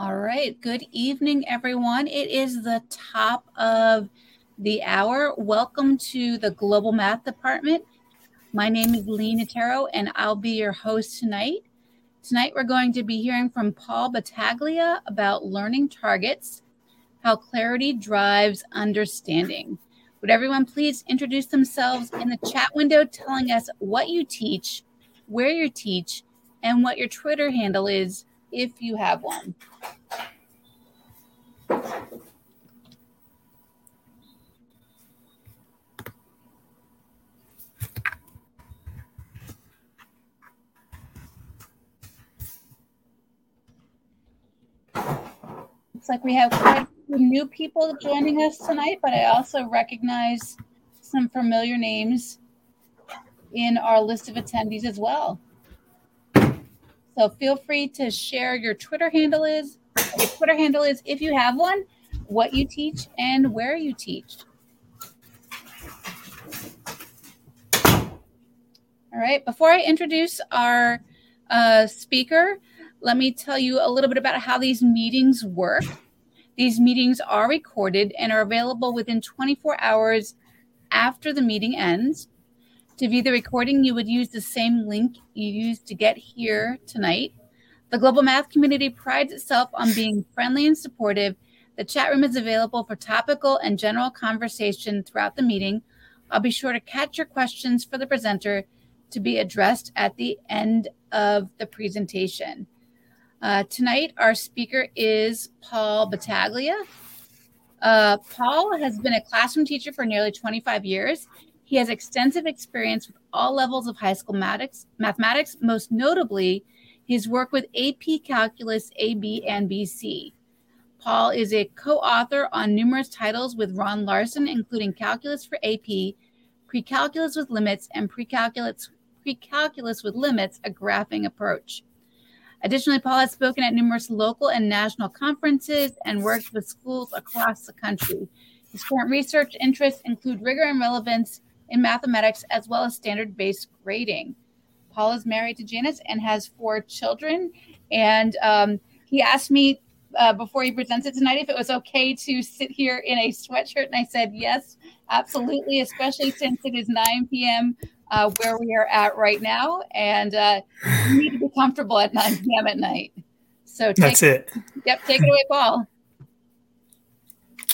All right. Good evening, everyone. It is the top of the hour. Welcome to the Global Math Department. My name is Lee Natero, and I'll be your host tonight. Tonight, we're going to be hearing from Paul Battaglia about learning targets, how clarity drives understanding. Would everyone please introduce themselves in the chat window, telling us what you teach, where you teach, and what your Twitter handle is if you have one. Looks like we have quite a few new people joining us tonight, but I also recognize some familiar names in our list of attendees as well. So feel free to share your Twitter handle is, your Twitter handle is if you have one, what you teach and where you teach. All right, before I introduce our uh, speaker, let me tell you a little bit about how these meetings work. These meetings are recorded and are available within 24 hours after the meeting ends. To view the recording, you would use the same link you used to get here tonight. The Global Math community prides itself on being friendly and supportive. The chat room is available for topical and general conversation throughout the meeting. I'll be sure to catch your questions for the presenter to be addressed at the end of the presentation. Uh, tonight, our speaker is Paul Battaglia. Uh, Paul has been a classroom teacher for nearly 25 years. He has extensive experience with all levels of high school mathematics, most notably his work with AP Calculus AB and BC. Paul is a co author on numerous titles with Ron Larson, including Calculus for AP, Precalculus with Limits, and Precalculus, Precalculus with Limits, a graphing approach. Additionally, Paul has spoken at numerous local and national conferences and worked with schools across the country. His current research interests include rigor and relevance in mathematics as well as standard based grading. Paul is married to Janice and has four children. And um, he asked me uh, before he presented tonight if it was okay to sit here in a sweatshirt. And I said, yes, absolutely, especially since it is 9 p.m. Uh, where we are at right now. And uh, you need to be comfortable at 9 p.m. at night. So that's it. Yep, take it away, Paul.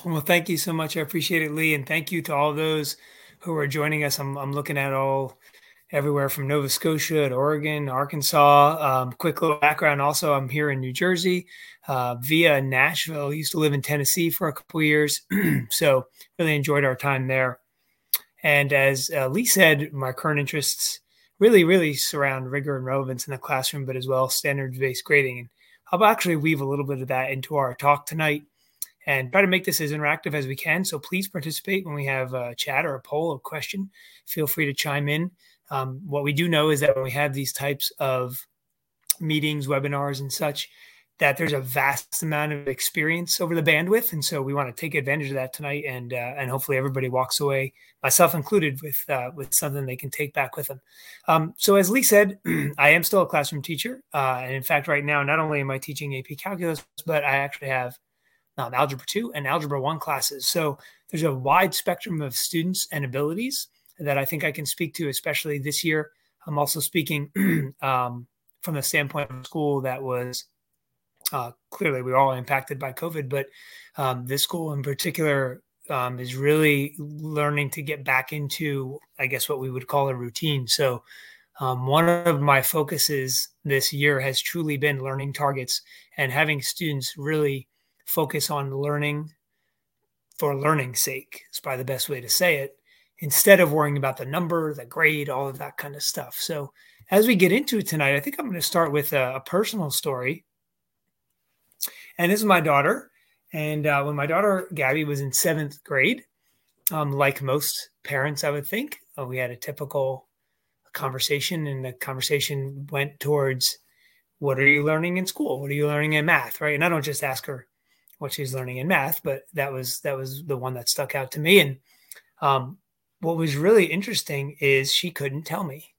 Well, thank you so much. I appreciate it, Lee. And thank you to all those who are joining us. I'm, I'm looking at all everywhere from Nova Scotia to Oregon, Arkansas. Um, quick little background also, I'm here in New Jersey uh, via Nashville. I used to live in Tennessee for a couple years. so really enjoyed our time there. And as uh, Lee said, my current interests really, really surround rigor and relevance in the classroom, but as well standards based grading. And I'll actually weave a little bit of that into our talk tonight and try to make this as interactive as we can. So please participate when we have a chat or a poll or question. Feel free to chime in. Um, what we do know is that when we have these types of meetings, webinars, and such, that there's a vast amount of experience over the bandwidth, and so we want to take advantage of that tonight, and uh, and hopefully everybody walks away, myself included, with uh, with something they can take back with them. Um, so as Lee said, I am still a classroom teacher, uh, and in fact, right now, not only am I teaching AP Calculus, but I actually have um, Algebra 2 and Algebra 1 classes. So there's a wide spectrum of students and abilities that I think I can speak to, especially this year. I'm also speaking um, from the standpoint of a school that was uh, clearly we are all impacted by COVID, but um, this school in particular um, is really learning to get back into, I guess, what we would call a routine. So, um, one of my focuses this year has truly been learning targets and having students really focus on learning for learning's sake is probably the best way to say it instead of worrying about the number the grade all of that kind of stuff. So as we get into it tonight i think i'm going to start with a, a personal story. And this is my daughter. And uh, when my daughter gabby was in seventh grade um, like most parents i would think uh, we had a typical conversation and the conversation went towards what are you learning in school? What are you learning in math? Right? And i don't just ask her what she's learning in math, but that was that was the one that stuck out to me. And um, what was really interesting is she couldn't tell me.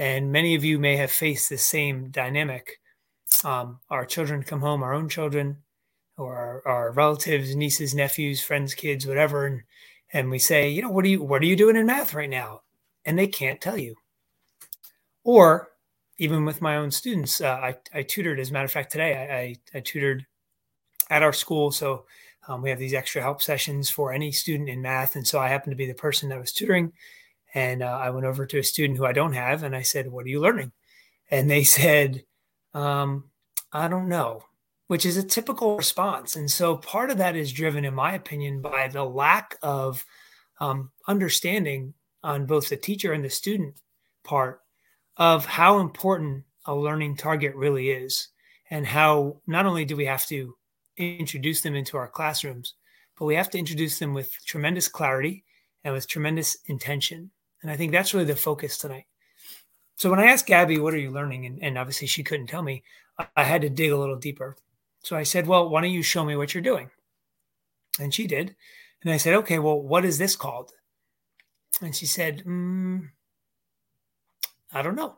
And many of you may have faced the same dynamic um, our children come home, our own children, or our, our, relatives, nieces, nephews, friends, kids, whatever, and and we say, you know, what are you what are you doing in math right now? And they can't tell you. Or even with my own students, uh, I, I tutored. As a matter of fact, today I, I, I tutored at our school, so um, we have these extra help sessions for any student in math, and so I happened to be the person that was tutoring. And uh, I went over to a student who I don't have, and I said, "What are you learning?" And they said, um, "I don't know," which is a typical response. And so part of that is driven, in my opinion, by the lack of um, understanding on both the teacher and the student part of how important a learning target really is, and how not only do we have to introduce them into our classrooms, but we have to introduce them with tremendous clarity and with tremendous intention. And I think that's really the focus tonight. So when I asked Gabby, what are you learning? And, and obviously she couldn't tell me, I had to dig a little deeper. So I said, well, why don't you show me what you're doing? And she did. And I said, okay, well, what is this called? And she said, mm, I don't know.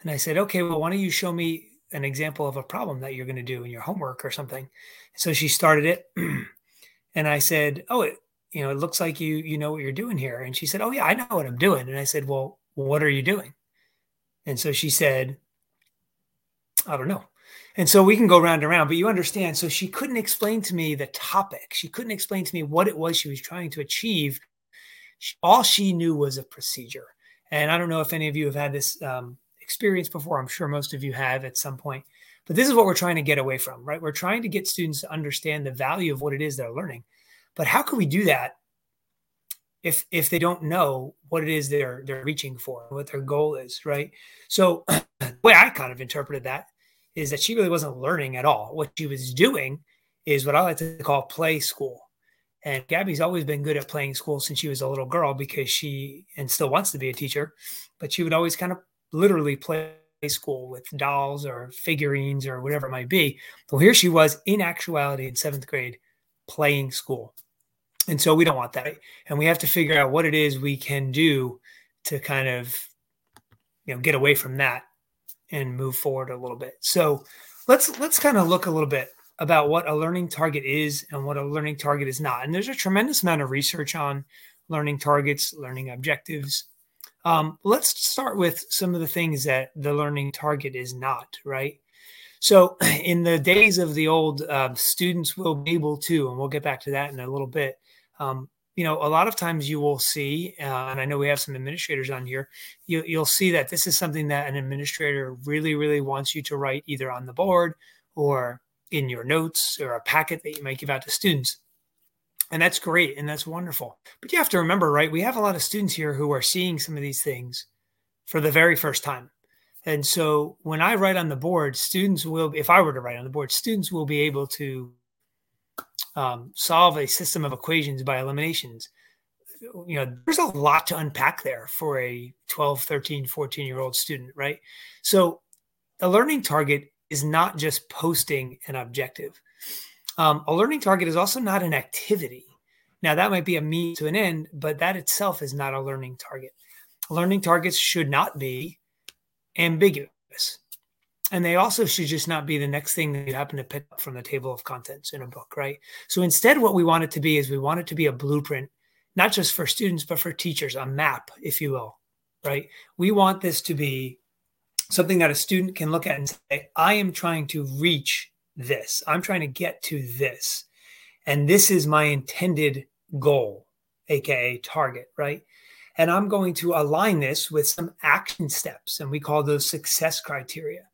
And I said, okay, well, why don't you show me an example of a problem that you're going to do in your homework or something? So she started it. and I said, oh, it, you know, it looks like you you know what you're doing here. And she said, "Oh yeah, I know what I'm doing." And I said, "Well, what are you doing?" And so she said, "I don't know." And so we can go round and round, but you understand. So she couldn't explain to me the topic. She couldn't explain to me what it was she was trying to achieve. All she knew was a procedure. And I don't know if any of you have had this um, experience before. I'm sure most of you have at some point. But this is what we're trying to get away from, right? We're trying to get students to understand the value of what it is they're learning. But how can we do that if if they don't know what it is they're they're reaching for, what their goal is, right? So the way I kind of interpreted that is that she really wasn't learning at all. What she was doing is what I like to call play school. And Gabby's always been good at playing school since she was a little girl because she and still wants to be a teacher, but she would always kind of literally play school with dolls or figurines or whatever it might be. Well, here she was in actuality in seventh grade playing school. And so we don't want that. And we have to figure out what it is we can do to kind of, you know, get away from that and move forward a little bit. So let's let's kind of look a little bit about what a learning target is and what a learning target is not. And there's a tremendous amount of research on learning targets, learning objectives. Um, let's start with some of the things that the learning target is not, right? So, in the days of the old, uh, students will be able to, and we'll get back to that in a little bit. Um, you know, a lot of times you will see, uh, and I know we have some administrators on here, you, you'll see that this is something that an administrator really, really wants you to write either on the board or in your notes or a packet that you might give out to students. And that's great and that's wonderful. But you have to remember, right? We have a lot of students here who are seeing some of these things for the very first time. And so when I write on the board, students will, if I were to write on the board, students will be able to um, solve a system of equations by eliminations. You know, there's a lot to unpack there for a 12, 13, 14 year old student, right? So a learning target is not just posting an objective. Um, a learning target is also not an activity. Now, that might be a means to an end, but that itself is not a learning target. Learning targets should not be ambiguous. And they also should just not be the next thing that you happen to pick up from the table of contents in a book, right? So instead, what we want it to be is we want it to be a blueprint, not just for students, but for teachers, a map, if you will, right? We want this to be something that a student can look at and say, I am trying to reach this. I'm trying to get to this. And this is my intended goal, AKA target, right? And I'm going to align this with some action steps. And we call those success criteria,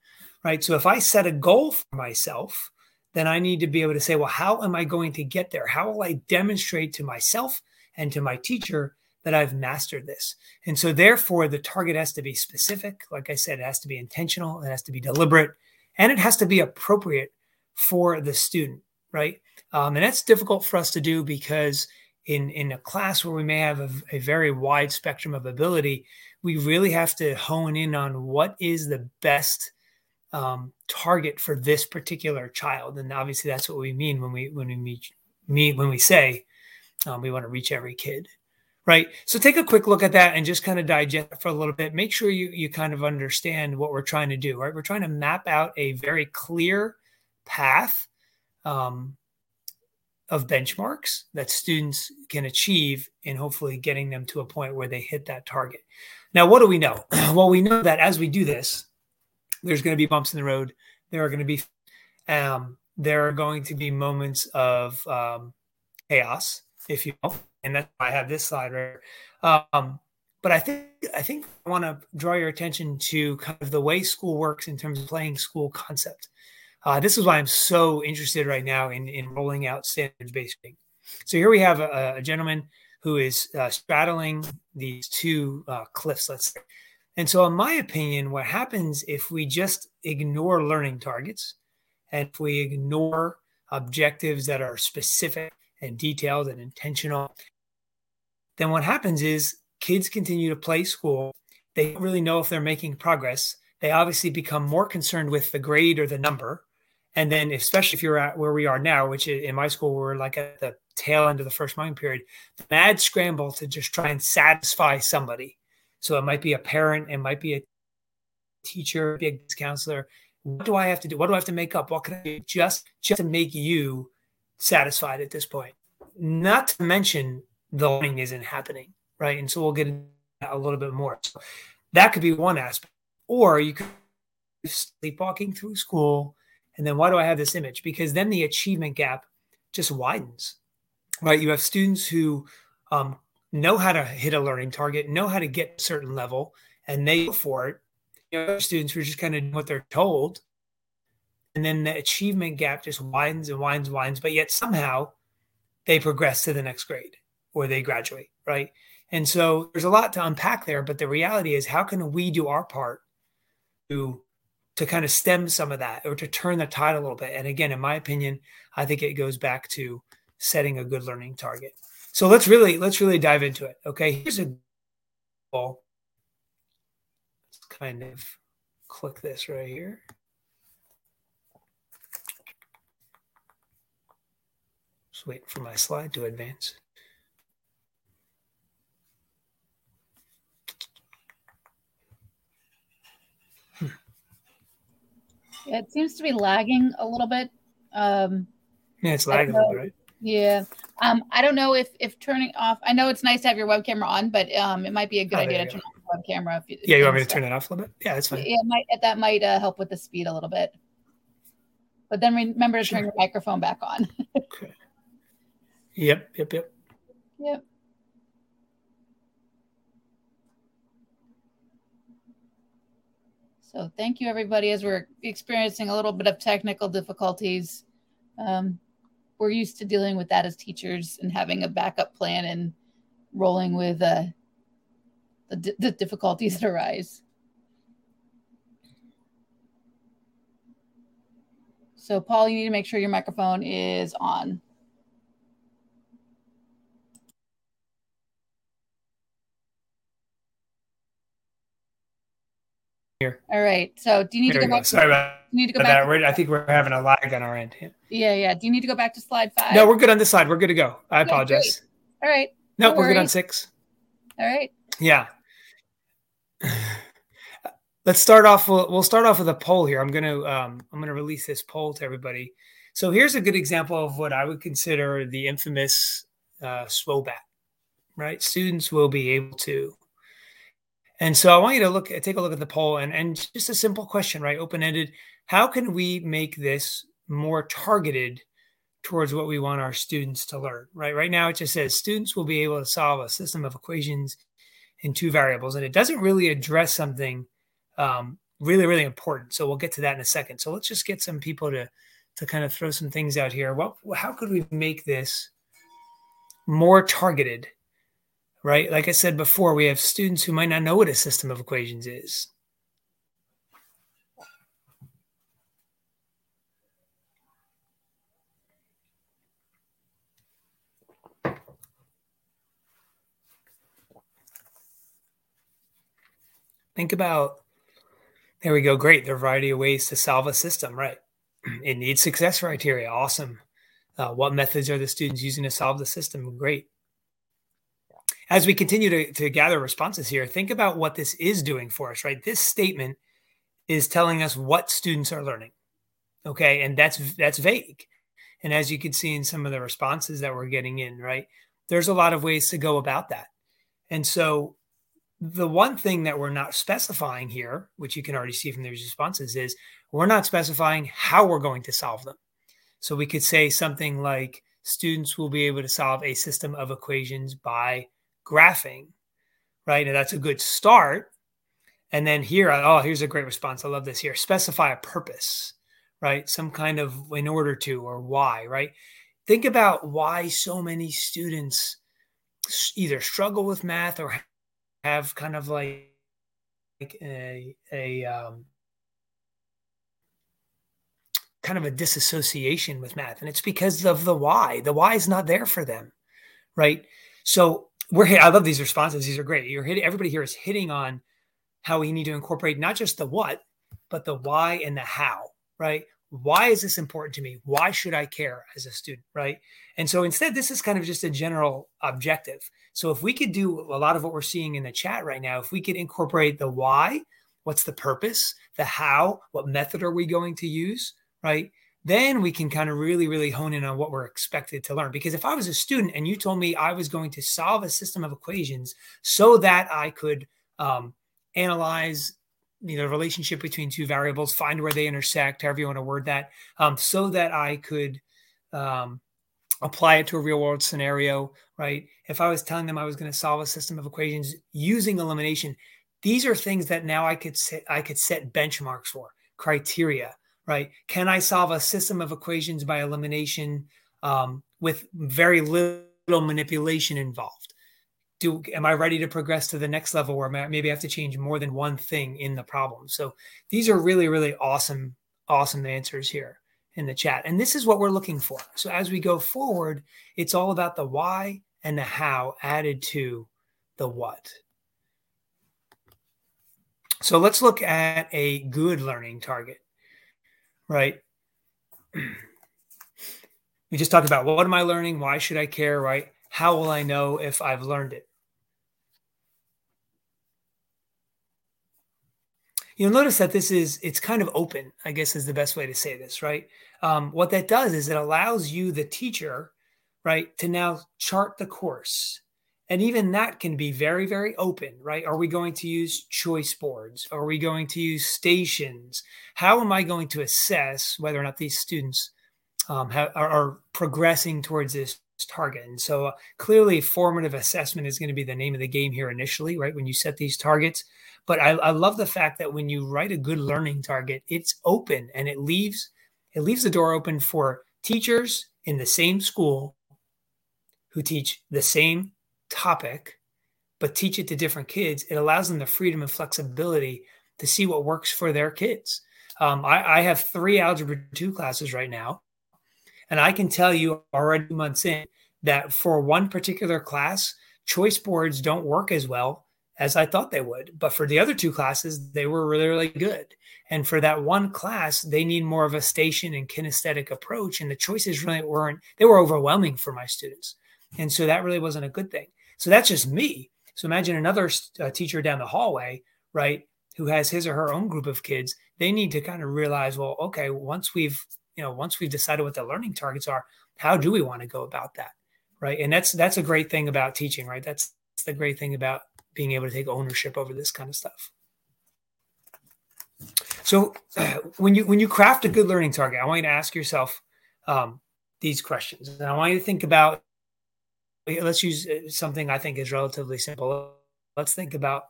right? So if I set a goal for myself, then I need to be able to say, well, how am I going to get there? How will I demonstrate to myself and to my teacher that I've mastered this? And so, therefore, the target has to be specific. Like I said, it has to be intentional, it has to be deliberate, and it has to be appropriate for the student, right? Um, and that's difficult for us to do because in in a class where we may have a, a, very wide spectrum of ability we really have to hone in on what is the best um, target for this particular child and obviously that's what we mean when we when we meet, meet when we say um, we want to reach every kid right? So take a quick look at that and just kind of digest for a little bit. Make sure you you kind of understand what we're trying to do, right? We're trying to map out a very clear path um, of benchmarks that students can achieve in hopefully getting them to a point where they hit that target. Now, what do we know? well, we know that as we do this, there's going to be bumps in the road. There are going to be um, there are going to be moments of um, chaos, if you will, and that's why I have this slide right. Um, but I think I think I want to draw your attention to kind of the way school works in terms of playing school concept. Uh, this is why I'm so interested right now in, in rolling out standards based. So here we have a, a gentleman who is uh, straddling these two uh, cliffs, let's say. And so, in my opinion, what happens if we just ignore learning targets and if we ignore objectives that are specific and detailed and intentional, then what happens is kids continue to play school. They don't really know if they're making progress. They obviously become more concerned with the grade or the number. And then, especially if you're at where we are now, which in my school, we're like at the tail end of the first mind period, the mad scramble to just try and satisfy somebody. So it might be a parent, it might be a teacher, be a counselor, what do I have to do? What do I have to make up? What can I do just just to make you satisfied at this point? Not to mention the learning isn't happening, right? And so we'll get a little bit more. So that could be one aspect. Or you could sleepwalking through school, and then why do I have this image? Because then the achievement gap just widens, right? You have students who um, know how to hit a learning target, know how to get a certain level, and they go for it you know, students who are just kind of what they're told. And then the achievement gap just widens and widens and widens, but yet somehow they progress to the next grade or they graduate, right? And so there's a lot to unpack there, but the reality is how can we do our part to to kind of stem some of that or to turn the tide a little bit? And again, in my opinion, I think it goes back to setting a good learning target. So let's really let's really dive into it. Okay, here's a goal Let's kind of click this right here. Just waiting for my slide to advance. It seems to be lagging a little bit. Um, yeah, it's lagging a little bit, right? Yeah. Um, I don't know if if turning off. I know it's nice to have your web camera on, but um, it might be a good oh, idea to turn off web camera. If you, yeah, you want me to turn it off a little bit? Yeah, that's fine. Yeah, might, that might uh, help with the speed a little bit. But then remember to sure. turn your microphone back on. okay. Yep, yep, yep. Yep. So thank you, everybody, as we're experiencing a little bit of technical difficulties. Um, we're used to dealing with that as teachers and having a backup plan and rolling with uh, the, the difficulties that arise. So, Paul, you need to make sure your microphone is on. Here. All right. So, do you need there to go back? Go. Sorry about you need to go back. To- I think we're having a lag on our end. Yeah, yeah. Do you need to go back to slide five? No, we're good on this slide. We're good to go. I apologize. All right. No, we're good on six. All right. Yeah. Let's start off. We'll, we'll start off with a poll here. I'm gonna um, I'm gonna release this poll to everybody. So here's a good example of what I would consider the infamous uh, SWOBAT. Right, students will be able to. And so I want you to look take a look at the poll and and just a simple question, right? Open ended. How can we make this more targeted towards what we want our students to learn? Right. Right now it just says students will be able to solve a system of equations in two variables, and it doesn't really address something um, really, really important. So we'll get to that in a second. So let's just get some people to to kind of throw some things out here. What, how could we make this more targeted? Right, like I said before, we have students who might not know what a system of equations is. Think about, there we go, great. There are a variety of ways to solve a system, right? It needs success criteria. Awesome. Uh, what methods are the students using to solve the system? Great. As we continue to, to gather responses here, think about what this is doing for us, right? This statement is telling us what students are learning. Okay. And that's that's vague. And as you can see in some of the responses that we're getting in, right? There's a lot of ways to go about that. And so the one thing that we're not specifying here, which you can already see from these responses, is we're not specifying how we're going to solve them. So we could say something like students will be able to solve a system of equations by graphing, right? And that's a good start. And then here, oh, here's a great response. I love this here. Specify a purpose, right? Some kind of in order to or why, right? Think about why so many students either struggle with math or have kind of like a a um, kind of a disassociation with math, and it's because of the why. The why is not there for them, right? So we're hit, I love these responses; these are great. You're hitting everybody here is hitting on how we need to incorporate not just the what, but the why and the how, right? Why is this important to me? Why should I care as a student, right? And so instead, this is kind of just a general objective. So if we could do a lot of what we're seeing in the chat right now, if we could incorporate the why, what's the purpose, the how, what method are we going to use, right? Then we can kind of really, really hone in on what we're expected to learn. Because if I was a student and you told me I was going to solve a system of equations so that I could um, analyze you know relationship between two variables find where they intersect however you want to word that um, so that i could um, apply it to a real world scenario right if i was telling them i was going to solve a system of equations using elimination these are things that now i could set i could set benchmarks for criteria right? Can i solve a system of equations by elimination um, with very little manipulation involved? Do am i ready to progress to the next level where maybe i have to change more than one thing in the problem? So these are really really awesome awesome answers here in the chat. And this is what we're looking for. So as we go forward it's all about the why and the how added to the what. So let's look at a good learning target right we just talked about what am i learning why should i care right how will I know if I've learned it? You'll notice that this is, it's kind of open, I guess is the best way to say this, right? Um, what that does is it allows you, the teacher, right, to now chart the course. And even that can be very, very open, right? Are we going to use choice boards? Are we going to use stations? How am I going to assess whether or not these students um, have, are, are progressing towards this target. And so uh, clearly, formative assessment is going to be the name of the game here initially, right? When you set these targets. But I, I, love the fact that when you write a good learning target, it's open and it leaves it leaves the door open for teachers in the same school who teach the same topic, but teach it to different kids. It allows them the freedom and flexibility to see what works for their kids. Um, I, I have three algebra two classes right now and I can tell you already months in that for one particular class, choice boards don't work as well as I thought they would. But for the other two classes, they were really, really good. And for that one class, they need more of a station and kinesthetic approach. And the choices really weren't, they were overwhelming for my students. And so that really wasn't a good thing. So that's just me. So imagine another uh, teacher down the hallway, right, who has his or her own group of kids. They need to kind of realize, well, okay, once we've you know once we've decided what the learning targets are how do we want to go about that right and that's that's a great thing about teaching right that's, that's the great thing about being able to take ownership over this kind of stuff so when you when you craft a good learning target i want you to ask yourself um, these questions and i want you to think about let's use uh, something i think is relatively simple. Let's think about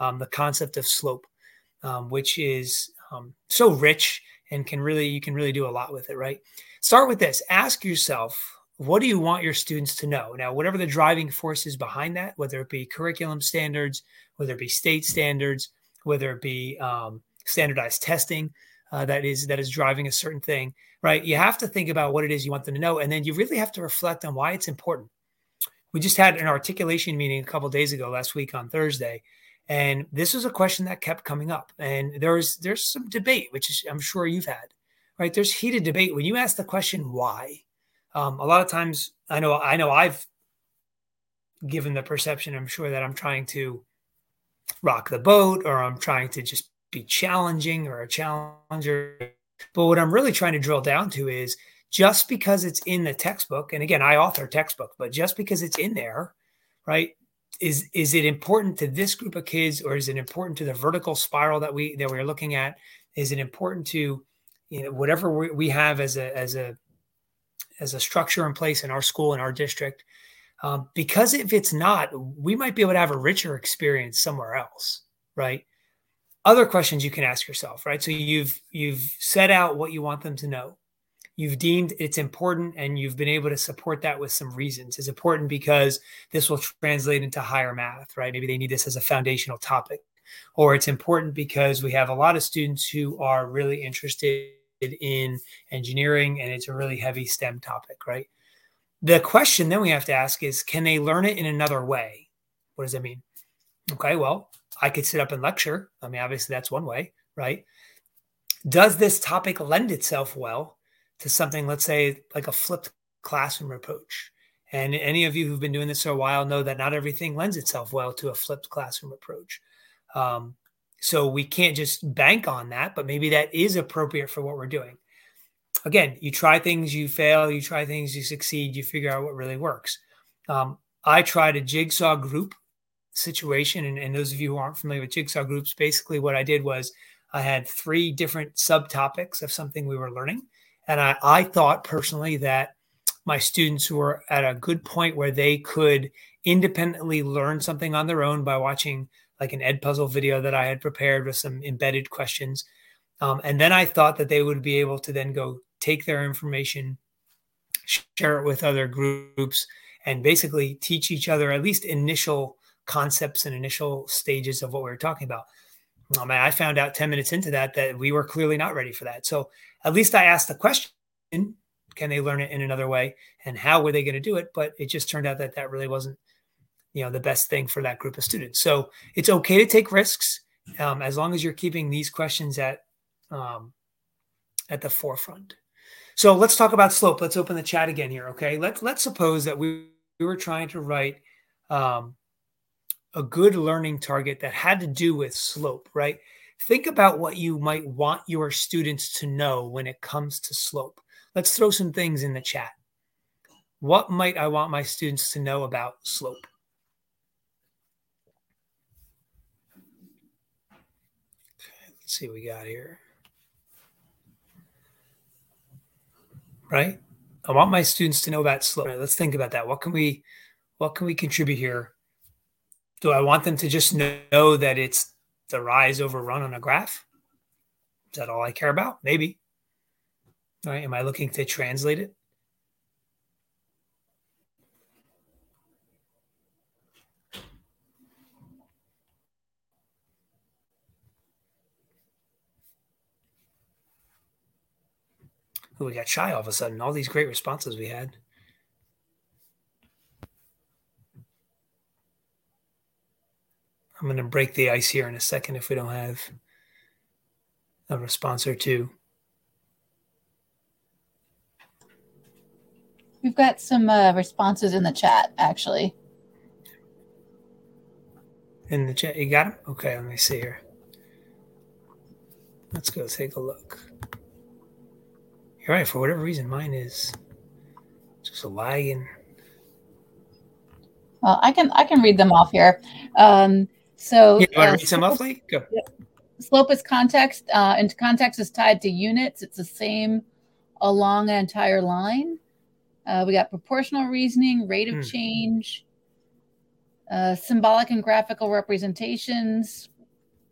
um, the concept of slope um, which is um, so rich and can really you can really do a lot with it right? Start with this. Ask yourself what do you want your students to know? Now whatever the driving force is behind that whether it be curriculum standards whether it be state standards whether it be um, standardized testing uh, that is that is driving a certain thing right? You have to think about what it is you want them to know and then you really have to reflect on why it's important we just had an articulation meeting a couple days ago last week on thursday and this was a question that kept coming up. And there's there's some debate, which is, I'm sure you've had, right? There's heated debate when you ask the question why. Um, a lot of times, I know I know I've given the perception, I'm sure that I'm trying to rock the boat or I'm trying to just be challenging or a challenger. But what I'm really trying to drill down to is just because it's in the textbook, and again, I author textbook, but just because it's in there, right? Is is it important to this group of kids, or is it important to the vertical spiral that we that we're looking at? Is it important to you know whatever we, we have as a as a as a structure in place in our school in our district? Um, because if it's not, we might be able to have a richer experience somewhere else, right? Other questions you can ask yourself, right? So you've you've set out what you want them to know. You've deemed it's important, and you've been able to support that with some reasons. It's important because this will translate into higher math, right? Maybe they need this as a foundational topic, or it's important because we have a lot of students who are really interested in engineering, and it's a really heavy STEM topic, right? The question then we have to ask is can they learn it in another way? What does that mean? Okay, well, I could sit up and lecture. I mean, obviously, that's one way, right? Does this topic lend itself well to something, let's say, like a flipped classroom approach? And any of you who've been doing this for a while know that not everything lends itself well to a flipped classroom approach. Um, so we can't just bank on that, but maybe that is appropriate for what we're doing again, you try things, you fail, you try things, you succeed, you figure out what really works. Um, I tried a jigsaw group situation. And, and those of you who aren't familiar with jigsaw groups, basically what I did was I had three different subtopics of something we were learning. And I, I thought personally that my students were at a good point where they could independently learn something on their own by watching like an Edpuzzle video that I had prepared with some embedded questions. Um, and then I thought that they would be able to then go take their information, share it with other groups, and basically teach each other at least initial concepts and initial stages of what we were talking about. Um, I found out 10 minutes into that that we were clearly not ready for that. So at least I asked the question can they learn it in another way? And how were they going to do it? But it just turned out that that really wasn't you know the best thing for that group of students so it's okay to take risks um, as long as you're keeping these questions at um, at the forefront so let's talk about slope. Let's open the chat again here. Okay. Let's let's suppose that we, we were trying to write um, a good learning target that had to do with slope, right? Think about what you might want your students to know when it comes to slope. Let's throw some things in the chat. What might I want my students to know about slope? Okay, let's see what we got here. right? I want my students to know about slope. Right, let's think about that. What can we what can we contribute here? Do I want them to just know that it's the rise over run on a graph? Is that all I care about? Maybe. All right. Am I looking to translate it? we got shy all of a sudden. All these great responses we had. I'm going to break the ice here in a second if we don't have a response or two. We've got some uh, responses in the chat, actually. In the chat, you got them? Okay, let me see here. Let's go take a look. You're right. For whatever reason, mine is just a lagging. Well, I can I can read them off here. Um, so you want to read some? Go. Slope is context, uh, and context is tied to units. It's the same along an entire line. Uh, we got proportional reasoning, rate of mm. change, uh, symbolic and graphical representations.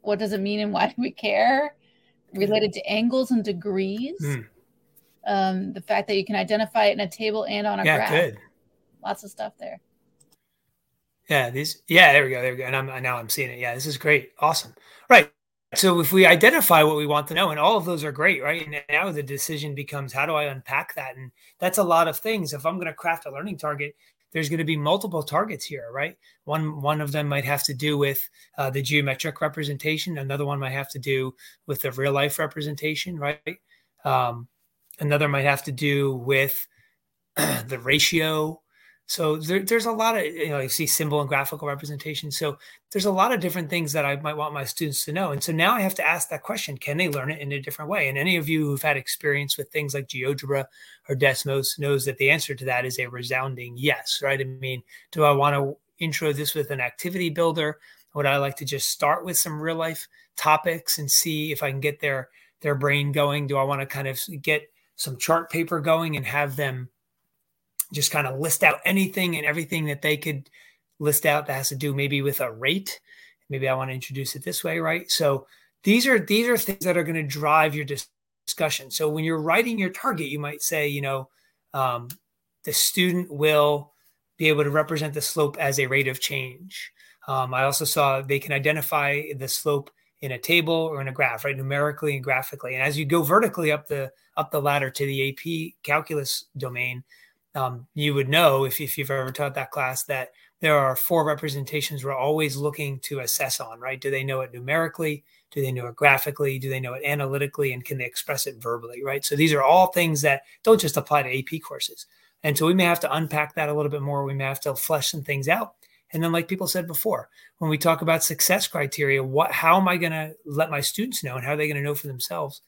What does it mean and why do we care? Related to angles and degrees. Mm um, the fact that you can identify it in a table and on a yeah, graph. Good. Lots of stuff there. Yeah, these. Yeah, there we go. There we go. And I'm now I'm seeing it. Yeah, this is great. Awesome. Right. So if we identify what we want to know, and all of those are great, right? And now the decision becomes how do I unpack that? And that's a lot of things. If I'm going to craft a learning target, there's going to be multiple targets here, right? One one of them might have to do with uh, the geometric representation. Another one might have to do with the real life representation, right? Um, Another might have to do with the ratio. So there, there's a lot of, you know, you see symbol and graphical representation. So there's a lot of different things that I might want my students to know. And so now I have to ask that question, can they learn it in a different way? And any of you who've had experience with things like GeoGebra or Desmos knows that the answer to that is a resounding yes, right? I mean, do I want to intro this with an activity builder? Would I like to just start with some real life topics and see if I can get their their brain going? Do I want to kind of get some chart paper going and have them just kind of list out anything and everything that they could list out that has to do maybe with a rate. Maybe I want to introduce it this way, right? So these are these are things that are going to drive your discussion. So when you're writing your target, you might say, you know, um, the student will be able to represent the slope as a rate of change. Um, I also saw they can identify the slope in a table or in a graph, right, numerically and graphically. And as you go vertically up the up the ladder to the AP calculus domain, um, you would know if, if you've ever taught that class that there are four representations we're always looking to assess on, right? Do they know it numerically? Do they know it graphically? Do they know it analytically? And can they express it verbally, right? So these are all things that don't just apply to AP courses. And so we may have to unpack that a little bit more. We may have to flesh some things out. And then, like people said before, when we talk about success criteria, what how am I going to let my students know and how are they going to know for themselves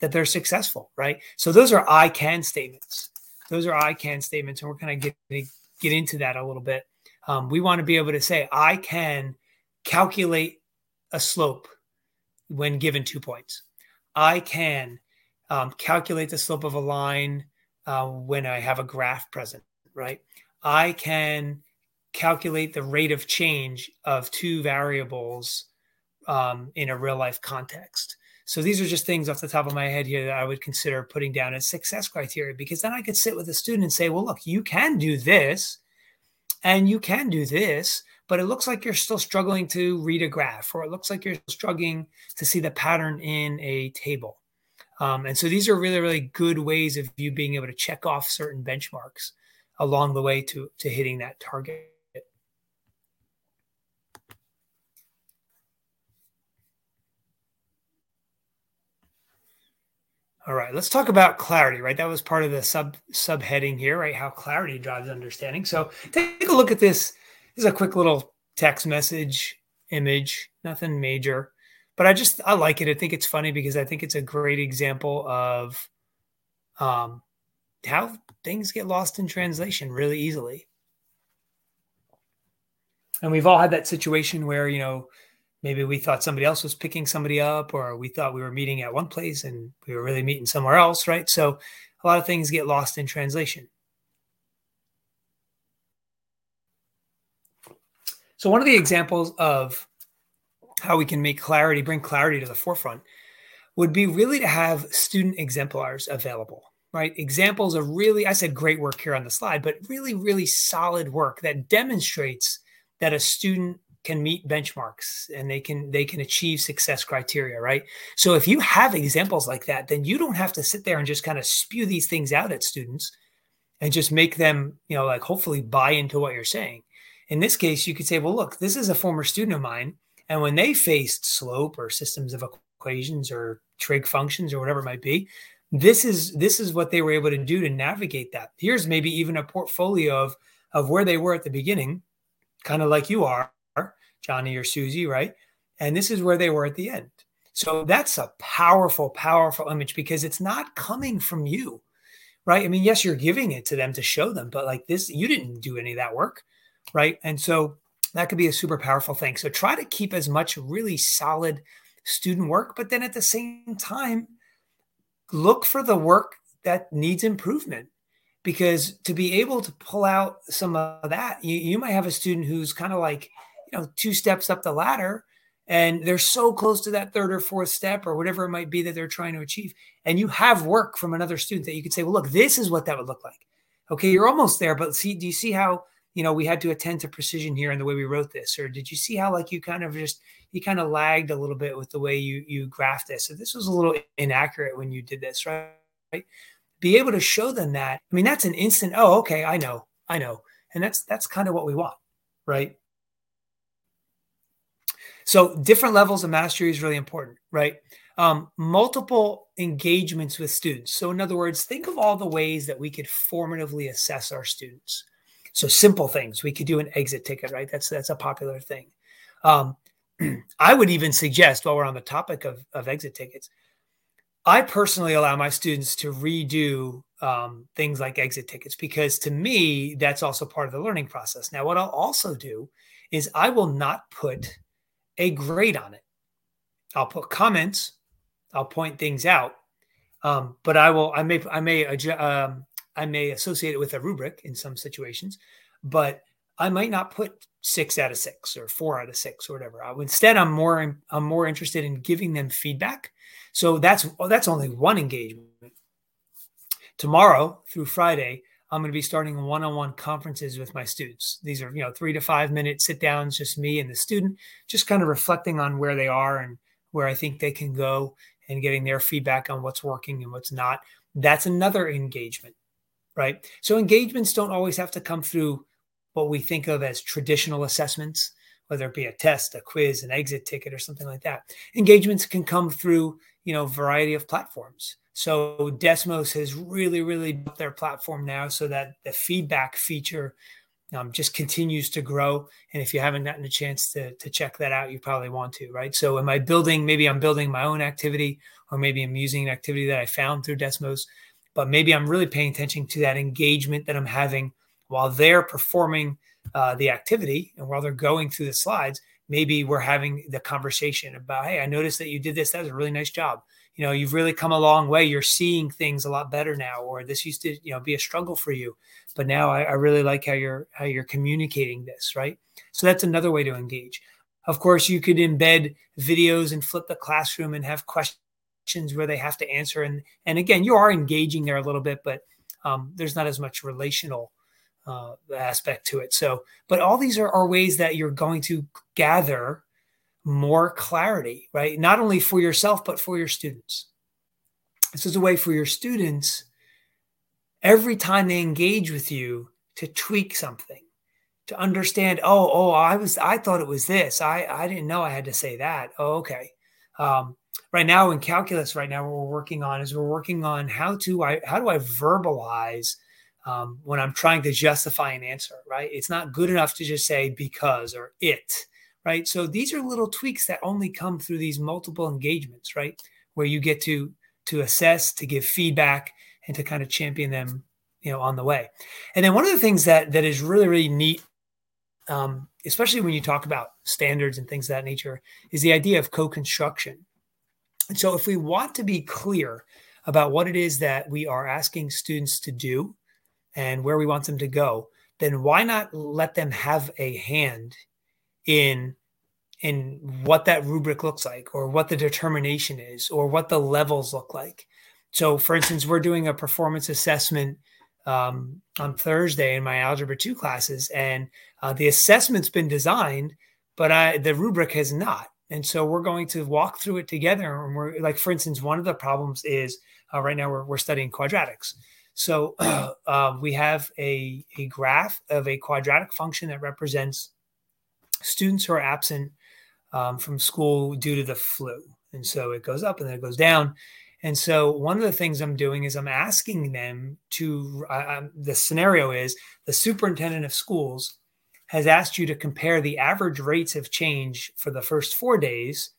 that they're successful, right? So those are I can statements those are I can statements, and we're kind of get get into that a little bit. Um, we want to be able to say I can calculate a slope when given two points. I can um, calculate the slope of a line uh, when I have a graph present, right? I can calculate the rate of change of two variables um, in a real life context. So these are just things off the top of my head here that I would consider putting down as success criteria because then I could sit with a student and say, well, look, you can do this and you can do this, but it looks like you're still struggling to read a graph or it looks like you're struggling to see the pattern in a table. Um, and so these are really, really good ways of you being able to check off certain benchmarks along the way to, to hitting that target. All right, let's talk about clarity, right? That was part of the sub subheading here, right? How clarity drives understanding. So take a look at this. This is a quick little text message image, nothing major, but I just I like it. I think it's funny because I think it's a great example of um, how things get lost in translation really easily. And we've all had that situation where you know maybe we thought somebody else was picking somebody up or we thought we were meeting at one place and we were really meeting somewhere else right? So a lot of things get lost in translation. So one of the examples of how we can make clarity bring clarity to the forefront would be really to have student exemplars available right? Examples of really i said great work here on the slide but really really solid work that demonstrates that a student can meet benchmarks and they can they can achieve success criteria right? So if you have examples like that then you don't have to sit there and just kind of spew these things out at students and just make them you know like hopefully buy into what you're saying. In this case you could say well look this is a former student of mine and when they faced slope or systems of equations or trig functions or whatever it might be this is this is what they were able to do to navigate that. Here's maybe even a portfolio of of where they were at the beginning kind of like you are Johnny or Susie, right? And this is where they were at the end. So that's a powerful, powerful image because it's not coming from you, right? I mean, yes, you're giving it to them to show them, but like this, you didn't do any of that work, right? And so that could be a super powerful thing. So try to keep as much really solid student work, but then at the same time, look for the work that needs improvement because to be able to pull out some of that, you, you might have a student who's kind of like, know two steps up the ladder and they're so close to that third or fourth step or whatever it might be that they're trying to achieve and you have work from another student that you could say well look this is what that would look like. Okay you're almost there but see do you see how you know we had to attend to precision here in the way we wrote this or did you see how like you kind of just you kind of lagged a little bit with the way you you graphed this? So this was a little inaccurate when you did this right? Be able to show them that i mean that's an instant oh okay i know i know and that's that's kind of what we want right so different levels of mastery is really important, right? Um, multiple engagements with students. So in other words, think of all the ways that we could formatively assess our students. So simple things. We could do an exit ticket, right? That's that's a popular thing. Um, I would even suggest, while we're on the topic of, of exit tickets, I personally allow my students to redo um, things like exit tickets because to me, that's also part of the learning process. Now, what I'll also do is I will not put a grade on it. I'll put comments, I'll point things out, um, but I will, I may, I may, um, I may associate it with a rubric in some situations, but I might not put six out of six or four out of six or whatever. I, instead, I'm more, I'm more interested in giving them feedback so that's that's only one engagement. Tomorrow through Friday, I'm going to be starting one-on-one conferences with my students. These are, you know, three to five minute sit downs, just me and the student, just kind of reflecting on where they are and where I think they can go and getting their feedback on what's working and what's not. That's another engagement, right? So engagements don't always have to come through what we think of as traditional assessments, whether it be a test, a quiz, an exit ticket, or something like that. Engagements can come through you know variety of platforms so desmos has really really built their platform now so that the feedback feature um, just continues to grow and if you haven't gotten a chance to, to check that out you probably want to right so am i building maybe i'm building my own activity or maybe i'm using an activity that i found through desmos but maybe i'm really paying attention to that engagement that i'm having while they're performing uh, the activity and while they're going through the slides maybe we're having the conversation about, hey, I noticed that you did this. That was a really nice job. You know, you've really come a long way. You're seeing things a lot better now, or this used to, you know, be a struggle for you, but now I, I really like how you're how you're communicating this, right? So that's another way to engage. Of course, you could embed videos and flip the classroom and have questions where they have to answer. And and again, you are engaging there a little bit, but um, there's not as much relational uh, aspect to it. So, but all these are, are ways that you're going to gather more clarity, right? Not only for yourself, but for your students. This is a way for your students every time they engage with you to tweak something, to understand, oh, oh, I was, I thought it was this. I, I didn't know I had to say that. Oh, okay. Um, right now in calculus, right now, what we're working on is we're working on how to, I, how do I verbalize um, when I'm trying to justify an answer, right? It's not good enough to just say because or it, right? So these are little tweaks that only come through these multiple engagements, right? Where you get to to assess, to give feedback, and to kind of champion them, you know, on the way. And then one of the things that that is really really neat, um, especially when you talk about standards and things of that nature, is the idea of co-construction. And so if we want to be clear about what it is that we are asking students to do and where we want them to go, then why not let them have a hand in in what that rubric looks like or what the determination is or what the levels look like. So for instance, we're doing a performance assessment um, on Thursday in my algebra 2 classes and uh, the assessment's been designed, but I, the rubric has not. And so we're going to walk through it together. And we're like, for instance, one of the problems is uh, right now we're, we're studying quadratics. So uh, we have a, a graph of a quadratic function that represents students who are absent um, from school due to the flu. And so it goes up and then it goes down. And so one of the things I'm doing is I'm asking them to, uh, the scenario is the superintendent of schools has asked you to compare the average rates of change for the first four days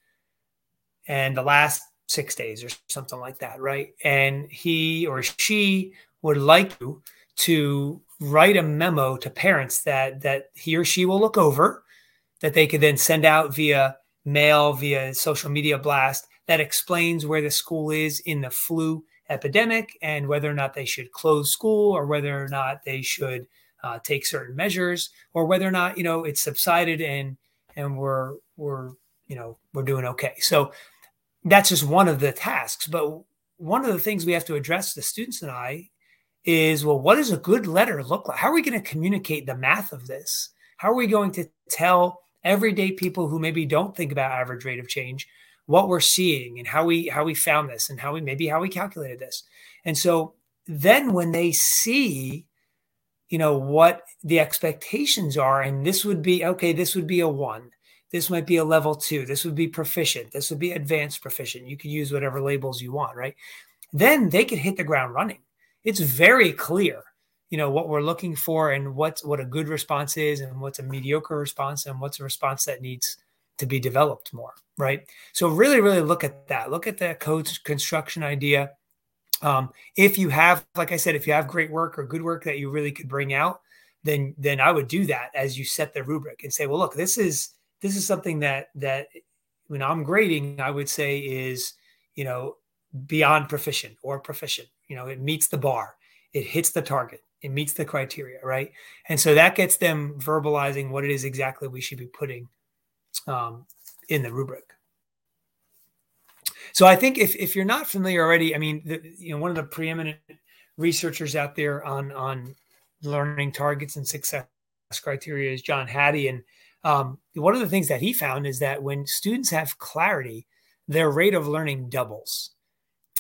and the last six days or something like that, right? And he or she would like you to write a memo to parents that that he or she will look over, that they could then send out via mail, via social media blast that explains where the school is in the flu epidemic and whether or not they should close school or whether or not they should uh, take certain measures or whether or not you know it's subsided and and we're we're you know we're doing okay. So that's just one of the tasks. But one of the things we have to address, the students and I, is well, what does a good letter look like? How are we going to communicate the math of this? How are we going to tell everyday people who maybe don't think about average rate of change what we're seeing and how we how we found this and how we maybe how we calculated this? And so then when they see you know what the expectations are and this would be okay this would be a one this might be a level two. This would be proficient. This would be advanced proficient. You could use whatever labels you want, right? Then they could hit the ground running. It's very clear you know what we're looking for and what's what a good response is and what's a mediocre response and what's a response that needs to be developed more right? So really really look at that. Look at that code construction idea. Um, if you have like i said if you have great work or good work that you really could bring out then then i would do that as you set the rubric and say well look this is this is something that that when i'm grading i would say is you know beyond proficient or proficient. You know it meets the bar. It hits the target it meets the criteria right? And so that gets them verbalizing what it is exactly we should be putting um, in the rubric. So i think if, if you're not familiar already i mean the, you know one of the preeminent researchers out there on on learning targets and success criteria is john hattie. And um, one of the things that he found is that when students have clarity their rate of learning doubles.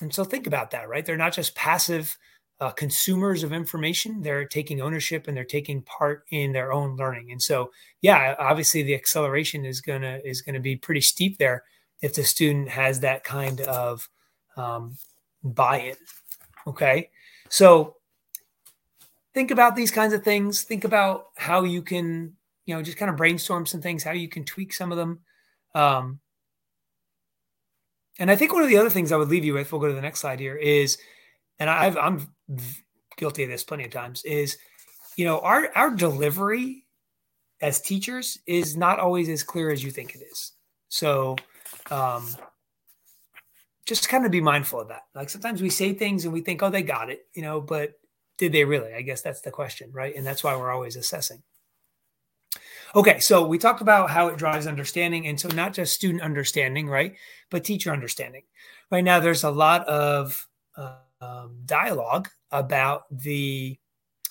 And so think about that right? They're not just passive uh, consumers of information they're taking ownership and they're taking part in their own learning. And so yeah obviously the acceleration is gonna is gonna be pretty steep there if the student has that kind of um, buy-in okay? So think about these kinds of things. Think about how you can you know just kind of brainstorm some things how you can tweak some of them. Um, and i think one of the other things i would leave you with we'll go to the next slide here is and I've, I'm guilty of this plenty of times, is you know our our delivery as teachers is not always as clear as you think it is. So um, just kind of be mindful of that. Like sometimes we say things and we think, oh, they got it, you know, but did they really? I guess that's the question, right? And that's why we're always assessing. Okay, so we talked about how it drives understanding. And so not just student understanding, right? But teacher understanding. Right now, there's a lot of uh, um, dialogue about the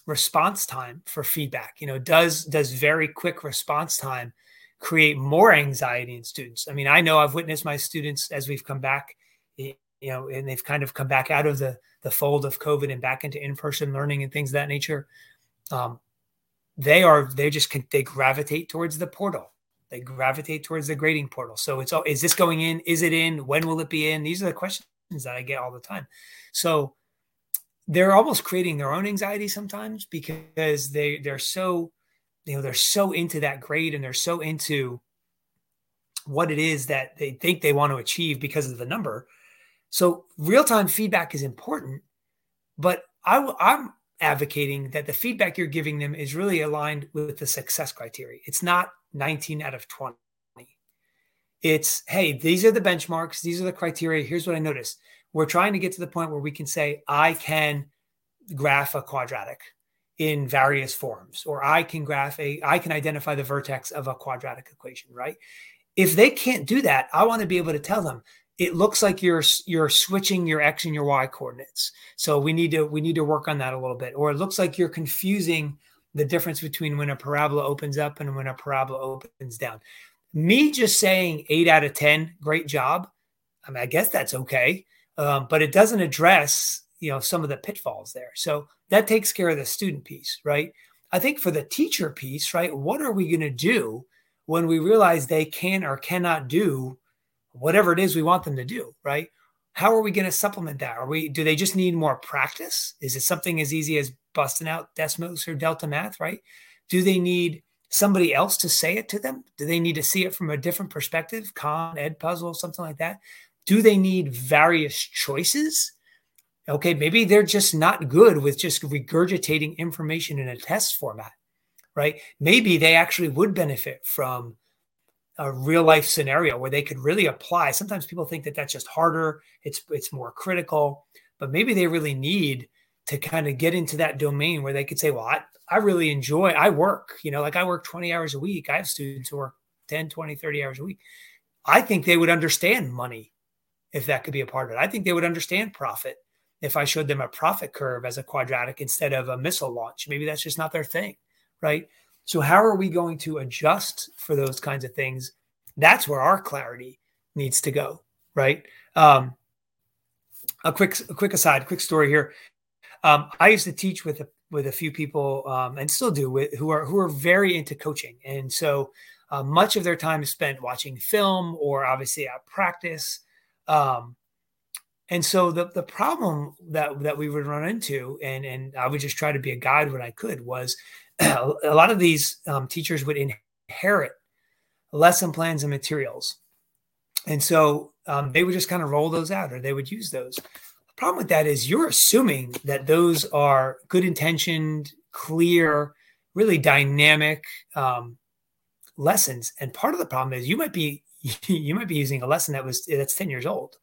response time for feedback. You know, does does very quick response time create more anxiety in students? I mean, I know I've witnessed my students as we've come back, you know, and they've kind of come back out of the the fold of COVID and back into in person learning and things of that nature. Um, they are they just they gravitate towards the portal. They gravitate towards the grading portal. So it's all is this going in? Is it in? When will it be in? These are the questions that I get all the time. So they're almost creating their own anxiety sometimes because they they're so you know they're so into that grade and they're so into what it is that they think they want to achieve because of the number. So real-time feedback is important, but I, I'm advocating that the feedback you're giving them is really aligned with the success criteria. It's not 19 out of 20. It's, hey, these are the benchmarks, these are the criteria. Here's what I noticed we're trying to get to the point where we can say, I can graph a quadratic in various forms, or I can graph a, I can identify the vertex of a quadratic equation, right? If they can't do that, I want to be able to tell them, it looks like you're you're switching your x and your y coordinates so we need to we need to work on that a little bit or it looks like you're confusing the difference between when a parabola opens up and when a parabola opens down me just saying 8 out of 10 great job i mean i guess that's okay um, but it doesn't address you know some of the pitfalls there. So that takes care of the student piece, right? I think for the teacher piece, right? What are we going to do when we realize they can or cannot do whatever it is we want them to do, right? How are we going to supplement that? Are we do they just need more practice? Is it something as easy as busting out Desmos or Delta Math, right? Do they need somebody else to say it to them? Do they need to see it from a different perspective, Khan, Edpuzzle, something like that? Do they need various choices? Okay, maybe they're just not good with just regurgitating information in a test format, right? Maybe they actually would benefit from a real life scenario where they could really apply. Sometimes people think that that's just harder, it's it's more critical, but maybe they really need to kind of get into that domain where they could say, well, I, I really enjoy, I work, you know, like I work 20 hours a week. I have students who work 10, 20, 30 hours a week. I think they would understand money if that could be a part of it. I think they would understand profit if I showed them a profit curve as a quadratic instead of a missile launch. Maybe that's just not their thing, right? So, how are we going to adjust for those kinds of things? That's where our clarity needs to go, right? Um, a quick, a quick aside, quick story here. Um, I used to teach with a, with a few people, um, and still do, with, who are who are very into coaching, and so uh, much of their time is spent watching film or obviously at practice. Um, And so the, the problem that, that we would run into, and, and I would just try to be a guide when I could, was a lot of these um, teachers would inherit lesson plans and materials. And so um, they would just kind of roll those out or they would use those. Problem with that is you're assuming that those are good intentioned, clear, really dynamic um, lessons. And part of the problem is you might be you might be using a lesson that was that's 10 years old.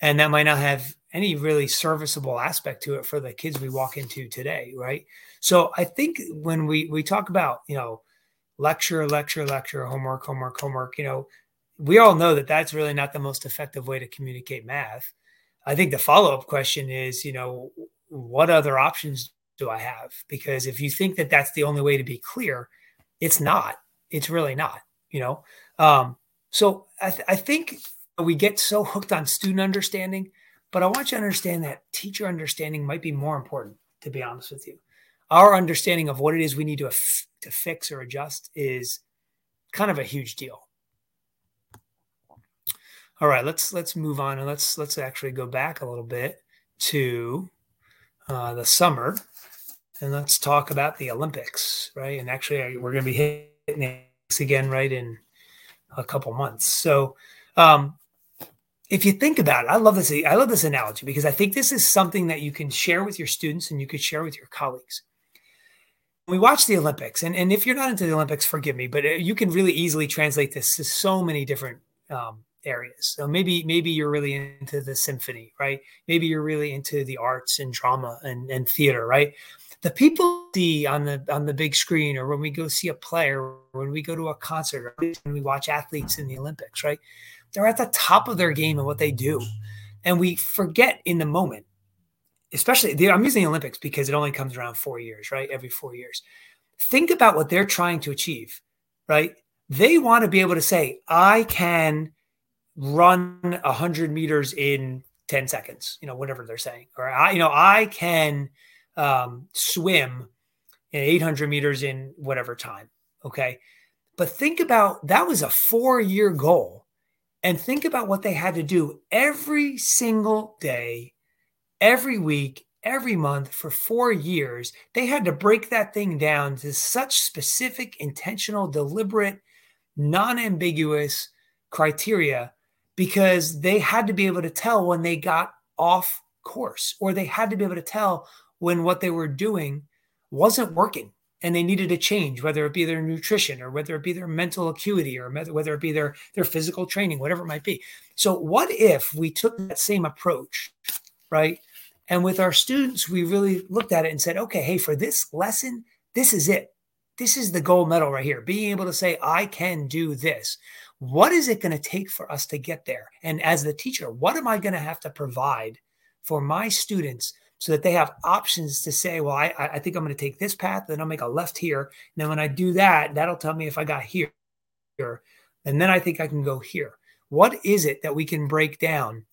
And that might not have any really serviceable aspect to it for the kids we walk into today right? So i think when we we talk about you know lecture lecture lecture homework homework homework you know we all know that that's really not the most effective way to communicate math i think the follow-up question is you know what other options do i have because if you think that that's the only way to be clear it's not it's really not you know um, so I, th- I think we get so hooked on student understanding, but I want you to understand that teacher understanding might be more important, to be honest with you. Our understanding of what it is we need to, to fix or adjust is kind of a huge deal. All right, let's let's move on and let's let's actually go back a little bit to uh, the summer and let's talk about the Olympics, right? And actually, we're going to be hitting this again right in a couple months. So, um, if you think about it, I love this. I love this analogy because I think this is something that you can share with your students and you could share with your colleagues. we watch the Olympics, and, and if you're not into the Olympics, forgive me, but uh, you can really easily translate this to so many different um, areas. So maybe maybe you're really into the symphony, right? Maybe you're really into the arts and drama and, and theater, right? The people see on the on the big screen, or when we go see a play, or when we go to a concert, or when we watch athletes in the Olympics, right? they're at the top of their game and what they do. And we forget in the moment, especially the, I'm using the Olympics because it only comes around four years, right? Every four years. Think about what they're trying to achieve, right? They want to be able to say, I can run 100 meters in 10 seconds, you know, whatever they're saying. Or, I, you know, I can um, swim in 800 meters in whatever time. Okay. But think about that was a four year goal and think about what they had to do every single day, every week, every month for four years. They had to break that thing down to such specific, intentional, deliberate, non ambiguous criteria because they had to be able to tell when they got off course or they had to be able to tell when what they were doing wasn't working and they needed to change, whether it be their nutrition or whether it be their mental acuity or whether it be their, their physical training, whatever it might be. So, what if we took that same approach, right? And with our students, we really looked at it and said, okay, hey, for this lesson, this is it. This is the gold medal right here. Being able to say, I can do this. What is it going to take for us to get there? And as the teacher, what am I going to have to provide for my students so that they have options to say, well, I, I think I'm going to take this path, then I'll make a left here. And then when I do that, that'll tell me if I got here. And then I think I can go here. What is it that we can break down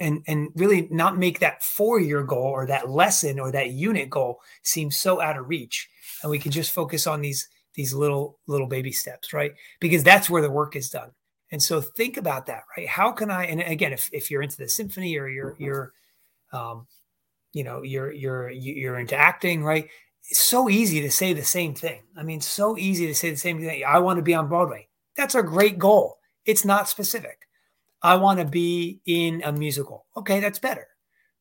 and, and really not make that four year goal or that lesson or that unit goal seem so out of reach? And we can just focus on these, these little, little baby steps, right? Because that's where the work is done. And so think about that, right? How can I, and again, if, if you're into the symphony or you're, you're, um, you know you're you're you're into acting right? It's so easy to say the same thing. I mean so easy to say the same thing. I want to be on broadway. That's a great goal. It's not specific. I want to be in a musical. Okay that's better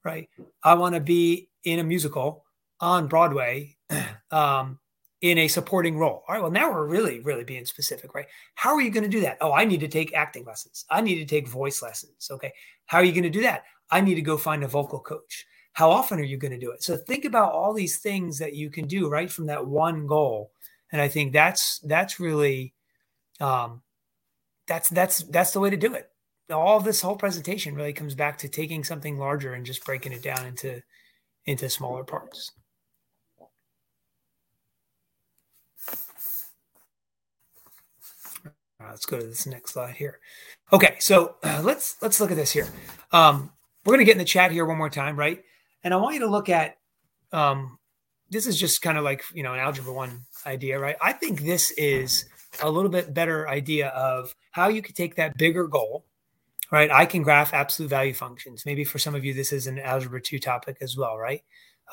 right? I want to be in a musical on broadway um, in a supporting role. All right well now we're really really being specific right? How are you going to do that? Oh i need to take acting lessons. I need to take voice lessons okay? How are you going to do that? I need to go find a vocal coach. How often are you going to do it? So think about all these things that you can do right from that one goal and i think that's that's really um that's that's that's the way to do it. All this whole presentation really comes back to taking something larger and just breaking it down into into smaller parts let's go to this next slide here okay so uh, let's let's look at this here um, we're going to get in the chat here one more time right and I want you to look at um, this is just kind of like, you know, an algebra one idea, right? I think this is a little bit better idea of how you could take that bigger goal, right? I can graph absolute value functions. Maybe for some of you, this is an algebra two topic as well, right?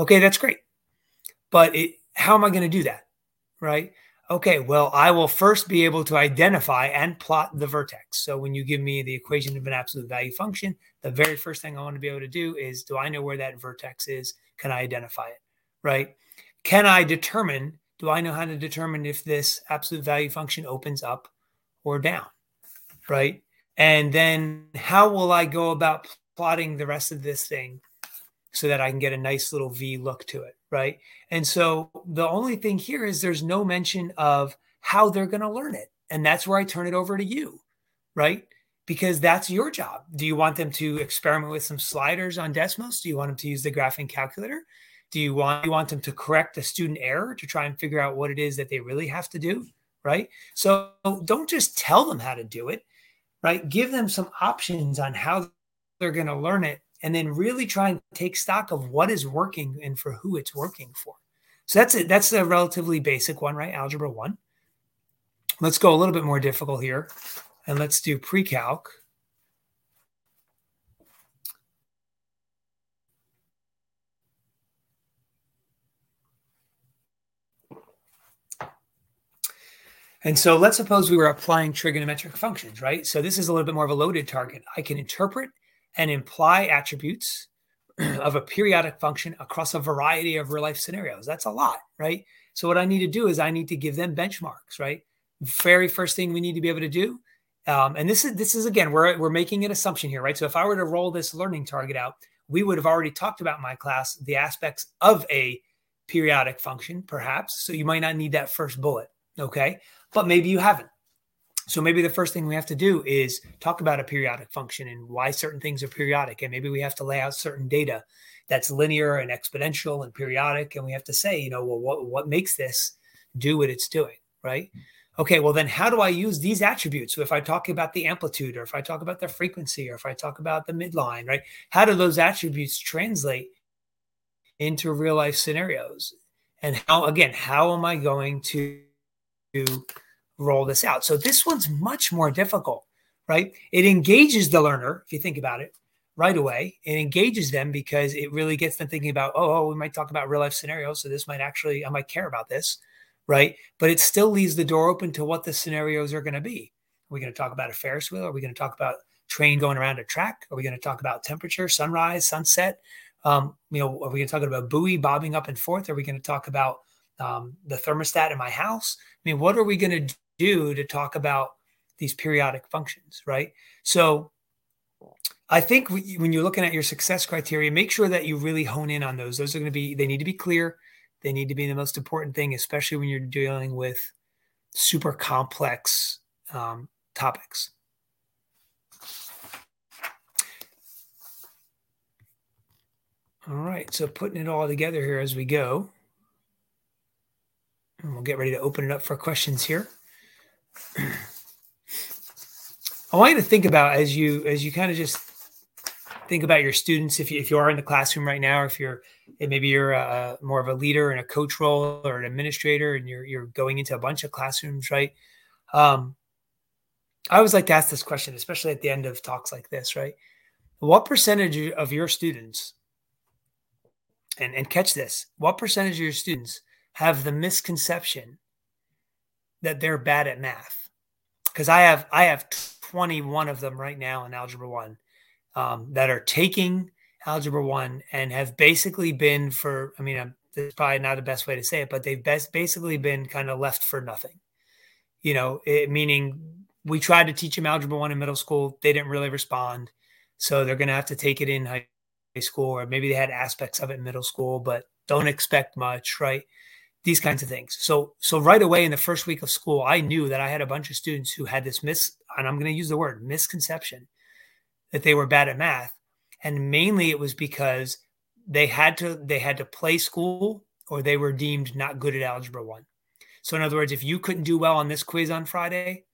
Okay, that's great. But it, how am I going to do that, right? Okay, well, I will first be able to identify and plot the vertex. So when you give me the equation of an absolute value function, the very first thing I want to be able to do is do I know where that vertex is? Can I identify it, right? Can I determine, do I know how to determine if this absolute value function opens up or down, right? And then how will I go about plotting the rest of this thing so that I can get a nice little V look to it, right? And so the only thing here is there's no mention of how they're going to learn it. And that's where I turn it over to you, right? Because that's your job. Do you want them to experiment with some sliders on Desmos? Do you want them to use the graphing calculator? Do you want you want them to correct a student error to try and figure out what it is that they really have to do, right? So don't just tell them how to do it right? Give them some options on how they're going to learn it and then really try and take stock of what is working and for who it's working for. So that's it. That's a relatively basic one, right? Algebra one. Let's go a little bit more difficult here and let's do pre-calc. And so let's suppose we were applying trigonometric functions, right? So this is a little bit more of a loaded target. I can interpret and imply attributes of a periodic function across a variety of real life scenarios. That's a lot, right? So what I need to do is I need to give them benchmarks, right? Very first thing we need to be able to do, um, and this is this is again we're we're making an assumption here, right? So if I were to roll this learning target out, we would have already talked about my class the aspects of a periodic function, perhaps. So you might not need that first bullet, okay? but maybe you haven't. So maybe the first thing we have to do is talk about a periodic function and why certain things are periodic. And maybe we have to lay out certain data that's linear and exponential and periodic. And we have to say, you know, well, what, what makes this do what it's doing, right? Okay, well, then how do I use these attributes? So if I talk about the amplitude or if I talk about the frequency or if I talk about the midline, right? How do those attributes translate into real life scenarios? And how, again, how am I going to roll this out. So this one's much more difficult, right? It engages the learner, if you think about it right away. It engages them because it really gets them thinking about, oh, oh, we might talk about real life scenarios. So this might actually, I might care about this, right? But it still leaves the door open to what the scenarios are going to be. Are we going to talk about a Ferris wheel? Are we going to talk about train going around a track? Are we going to talk about temperature, sunrise, sunset? Um, you know, are we going to talk about buoy bobbing up and forth? Are we going to talk about um, the thermostat in my house? I mean, what are we going to do to talk about these periodic functions, right? So I think when you're looking at your success criteria, make sure that you really hone in on those. Those are going to be, they need to be clear. They need to be the most important thing, especially when you're dealing with super complex um, topics. All right, so putting it all together here as we go. And we'll get ready to open it up for questions here. I want you to think about as you as you kind of just think about your students. If you if you are in the classroom right now, or if you're maybe you're a, more of a leader in a coach role or an administrator, and you're you're going into a bunch of classrooms, right? Um, I always like to ask this question, especially at the end of talks like this, right? What percentage of your students, and, and catch this, what percentage of your students have the misconception that they're bad at math because I have I have 21 of them right now in Algebra One um, that are taking Algebra One and have basically been for I mean I'm, it's probably not the best way to say it, but they've best basically been kind of left for nothing. You know, it, meaning we tried to teach them Algebra One in middle school, they didn't really respond, so they're going to have to take it in high school, or maybe they had aspects of it in middle school, but don't expect much, right? These kinds of things. So so right away in the first week of school, I knew that I had a bunch of students who had this mis and I'm going to use the word misconception that they were bad at math. And mainly it was because they had to they had to play school or they were deemed not good at algebra 1. So in other words, if you couldn't do well on this quiz on Friday,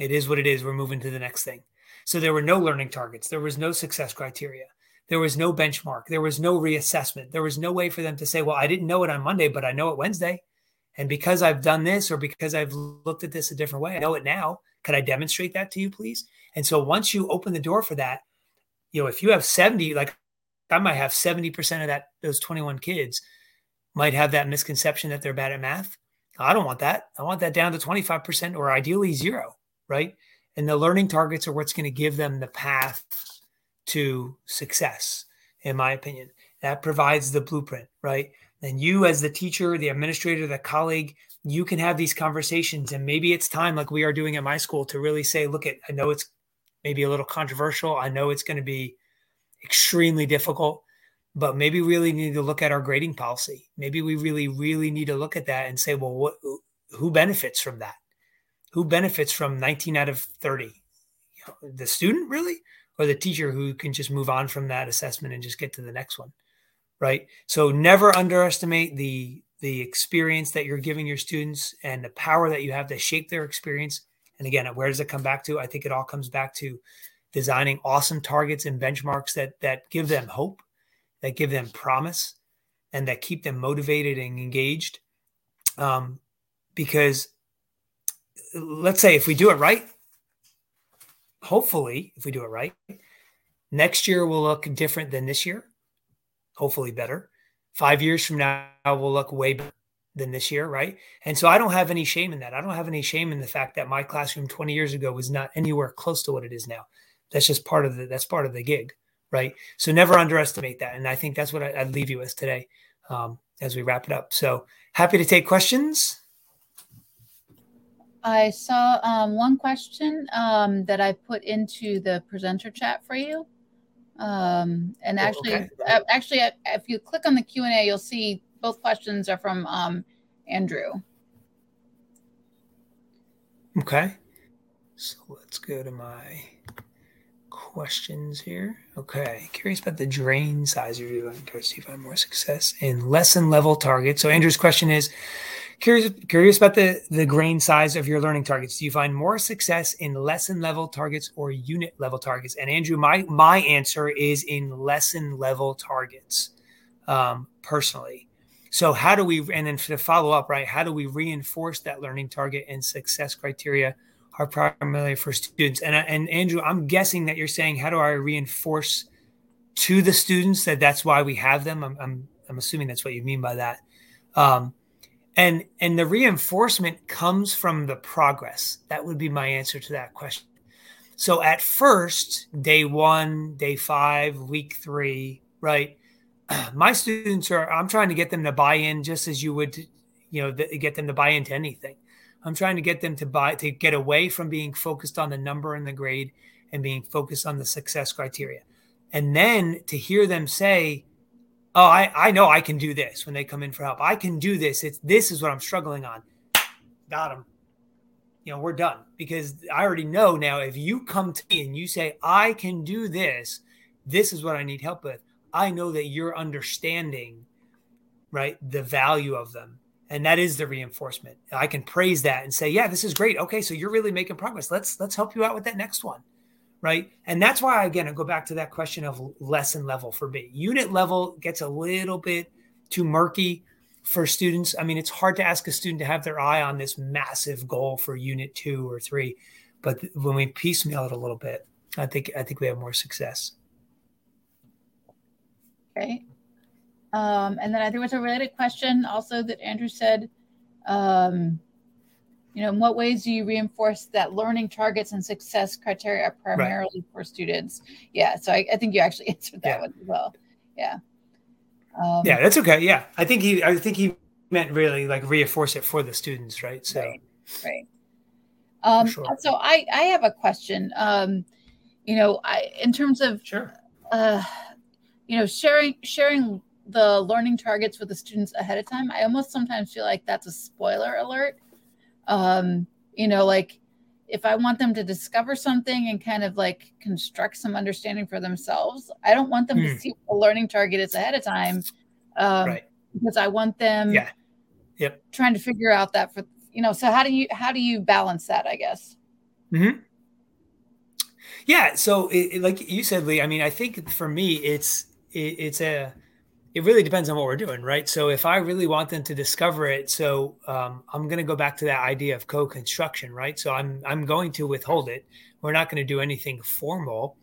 it is what it is. We're moving to the next thing. So there were no learning targets. There was no success criteria. There was no benchmark. There was no reassessment. There was no way for them to say, well, I didn't know it on Monday, but I know it Wednesday. And because I've done this or because I've looked at this a different way, I know it now Could I demonstrate that to you, please? And so once you open the door for that, you know, if you have 70, like I might have 70% of that, those 21 kids might have that misconception that they're bad at math. I don't want that. I want that down to 25% or ideally zero, right? And the learning targets are what's going to give them the path to success, in my opinion. That provides the blueprint, right? And you, as the teacher, the administrator, the colleague, you can have these conversations. And maybe it's time, like we are doing at my school, to really say, look, at I know it's maybe a little controversial. I know it's going to be extremely difficult, but maybe we really need to look at our grading policy. Maybe we really, really need to look at that and say, well, what, who benefits from that? Who benefits from 19 out of 30? You know, the student really, or the teacher who can just move on from that assessment and just get to the next one, right? So never underestimate the the experience that you're giving your students and the power that you have to shape their experience. And again, where does it come back to? I think it all comes back to designing awesome targets and benchmarks that that give them hope that give them promise and that keep them motivated and engaged. Um, because let's say if we do it right, hopefully, if we do it right, next year will look different than this year, hopefully better. Five years from now will look way better than this year, right? And so I don't have any shame in that. I don't have any shame in the fact that my classroom 20 years ago was not anywhere close to what it is now. That's just part of the that's part of the gig right? So never underestimate that. And I think that's what I, would leave you with today um, as we wrap it up. So happy to take questions. I saw um, one question um, that I put into the presenter chat for you. Um, and oh, actually, okay. uh, actually, uh, if you click on the Q and A, you'll see both questions are from um, Andrew. Okay, so let's go to my questions here. Okay. Curious about the grain size of your cards to find more success in lesson level targets. So Andrew's question is curious curious about the, the grain size of your learning targets. Do you find more success in lesson level targets or unit level targets? And Andrew, my my answer is in lesson level targets, um, personally. So how do we and then to follow up, right? How do we reinforce that learning target and success criteria? Are primarily for students. And, and Andrew, I'm guessing that you're saying, how do I reinforce to the students that that's why we have them? I'm, I'm, I'm assuming that's what you mean by that. Um, and, and the reinforcement comes from the progress. That would be my answer to that question. So at first, day one, day five, week three, right? My students are, I'm trying to get them to buy in just as you would, you know, get them to buy into anything. I'm trying to get them to buy to get away from being focused on the number and the grade and being focused on the success criteria. And then to hear them say, Oh, I, I know I can do this when they come in for help. I can do this. It's this is what I'm struggling on. Got them. You know, we're done because I already know now if you come to me and you say, I can do this, this is what I need help with. I know that you're understanding, right, the value of them and that is the reinforcement. I can praise that and say yeah this is great. Okay so you're really making progress. Let's let's help you out with that next one. Right? And that's why again i go back to that question of lesson level for me. Unit level gets a little bit too murky for students. I mean it's hard to ask a student to have their eye on this massive goal for unit two or three but when we piecemeal it a little bit i think i think we have more success. Okay um, and then I there was a related question also that Andrew said, um, you know, in what ways do you reinforce that learning targets and success criteria are primarily right. for students? Yeah, so I, I, think you actually answered that yeah. one as well. Yeah. Um, yeah, that's okay. Yeah, I think he, I think he meant really like reinforce it for the students, right? So, right. right. Um, sure. So I, I have a question. Um, you know, I in terms of sure. Uh, you know, sharing sharing the learning targets with the students ahead of time, I almost sometimes feel like that's a spoiler alert. Um, you know, like if I want them to discover something and kind of like construct some understanding for themselves, I don't want them to hmm. see what the learning target is ahead of time. Um, right. because I want them yeah. Yep. trying to figure out that for you know, so how do you how do you balance that, I guess? Mm-hmm. Yeah. So it, it, like you said, Lee, I mean, I think for me it's it, it's a it really depends on what we're doing, right? So if I really want them to discover it, so um, I'm going to go back to that idea of co-construction, right? So I'm I'm going to withhold it. We're not going to do anything formal.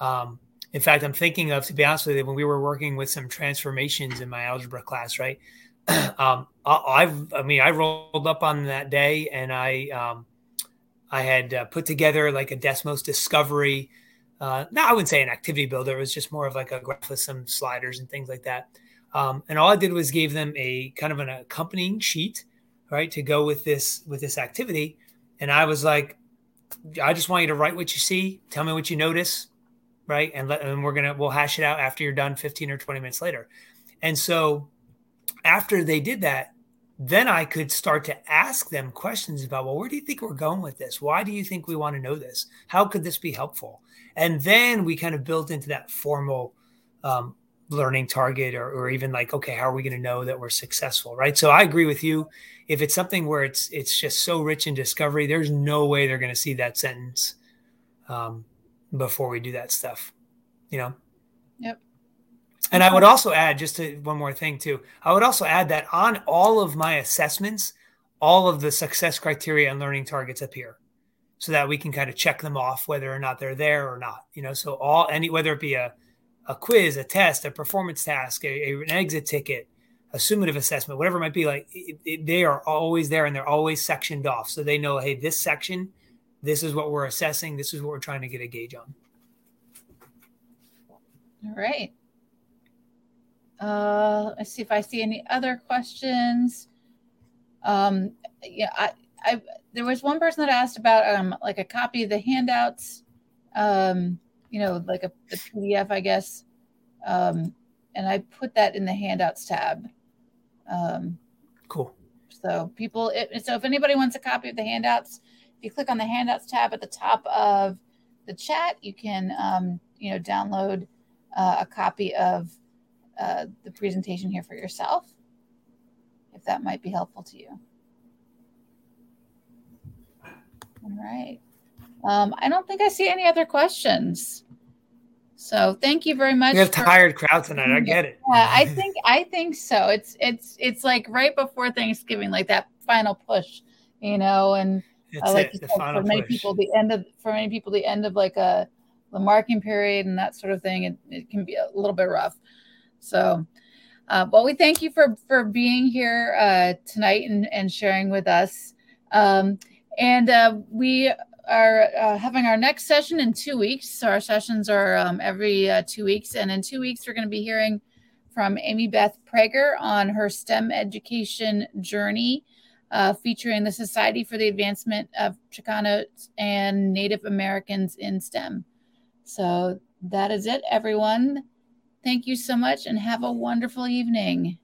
Um, in fact, I'm thinking of, to be honest with you, when we were working with some transformations in my algebra class, right? um, I, have I mean, I rolled up on that day and I, um, I had uh, put together like a Desmos discovery uh, I wouldn't say an activity builder. It was just more of like a graph with some sliders and things like that. Um, and all I did was gave them a kind of an accompanying sheet, right, to go with this with this activity. And I was like, I just want you to write what you see, tell me what you notice, right, and let and we're gonna we'll hash it out after you're done, 15 or 20 minutes later. And so after they did that, then I could start to ask them questions about, well, where do you think we're going with this? Why do you think we want to know this? How could this be helpful? And then we kind of built into that formal um, learning target or, or even like okay how are we going to know that we're successful right? So i agree with you. If it's something where it's it's just so rich in discovery there's no way they're going to see that sentence um, before we do that stuff you know? Yep. And i would also add just to one more thing too i would also add that on all of my assessments all of the success criteria and learning targets appear so that we can kind of check them off whether or not they're there or not. You know, so all any whether it be a a quiz, a test, a performance task, a, a an exit ticket, a summative assessment, whatever it might be, like it, it, they are always there and they're always sectioned off, so they know, hey, this section, this is what we're assessing, this is what we're trying to get a gauge on. All right. Uh, let's see if I see any other questions. Um, yeah, I, I there was one person that asked about um like a copy of the handouts, um, you know, like a the PDF, I guess. Um, and I put that in the handouts tab. Um, cool. So people, it, so if anybody wants a copy of the handouts, if you click on the handouts tab at the top of the chat, you can um, you know download uh, a copy of uh, the presentation here for yourself, if that might be helpful to you. All right. Um, I don't think I see any other questions. So thank you very much. We have for, tired crowd tonight. I get it. Yeah, I think I think so. It's it's it's like right before Thanksgiving, like that final push, you know, and uh, like it, said, for many push. people, the end of for many people, the end of like a the marking period and that sort of thing, it, it can be a little bit rough. So, uh, well, we thank you for for being here uh, tonight and, and sharing with us. Um, and uh, we are uh, having our next session in two weeks. So our sessions are um, every uh, two weeks. And in two weeks, we're going to be hearing from Amy Beth Prager on her STEM education journey, uh, featuring the Society for the Advancement of Chicanos and Native Americans in STEM. So that is it, everyone. Thank you so much and have a wonderful evening.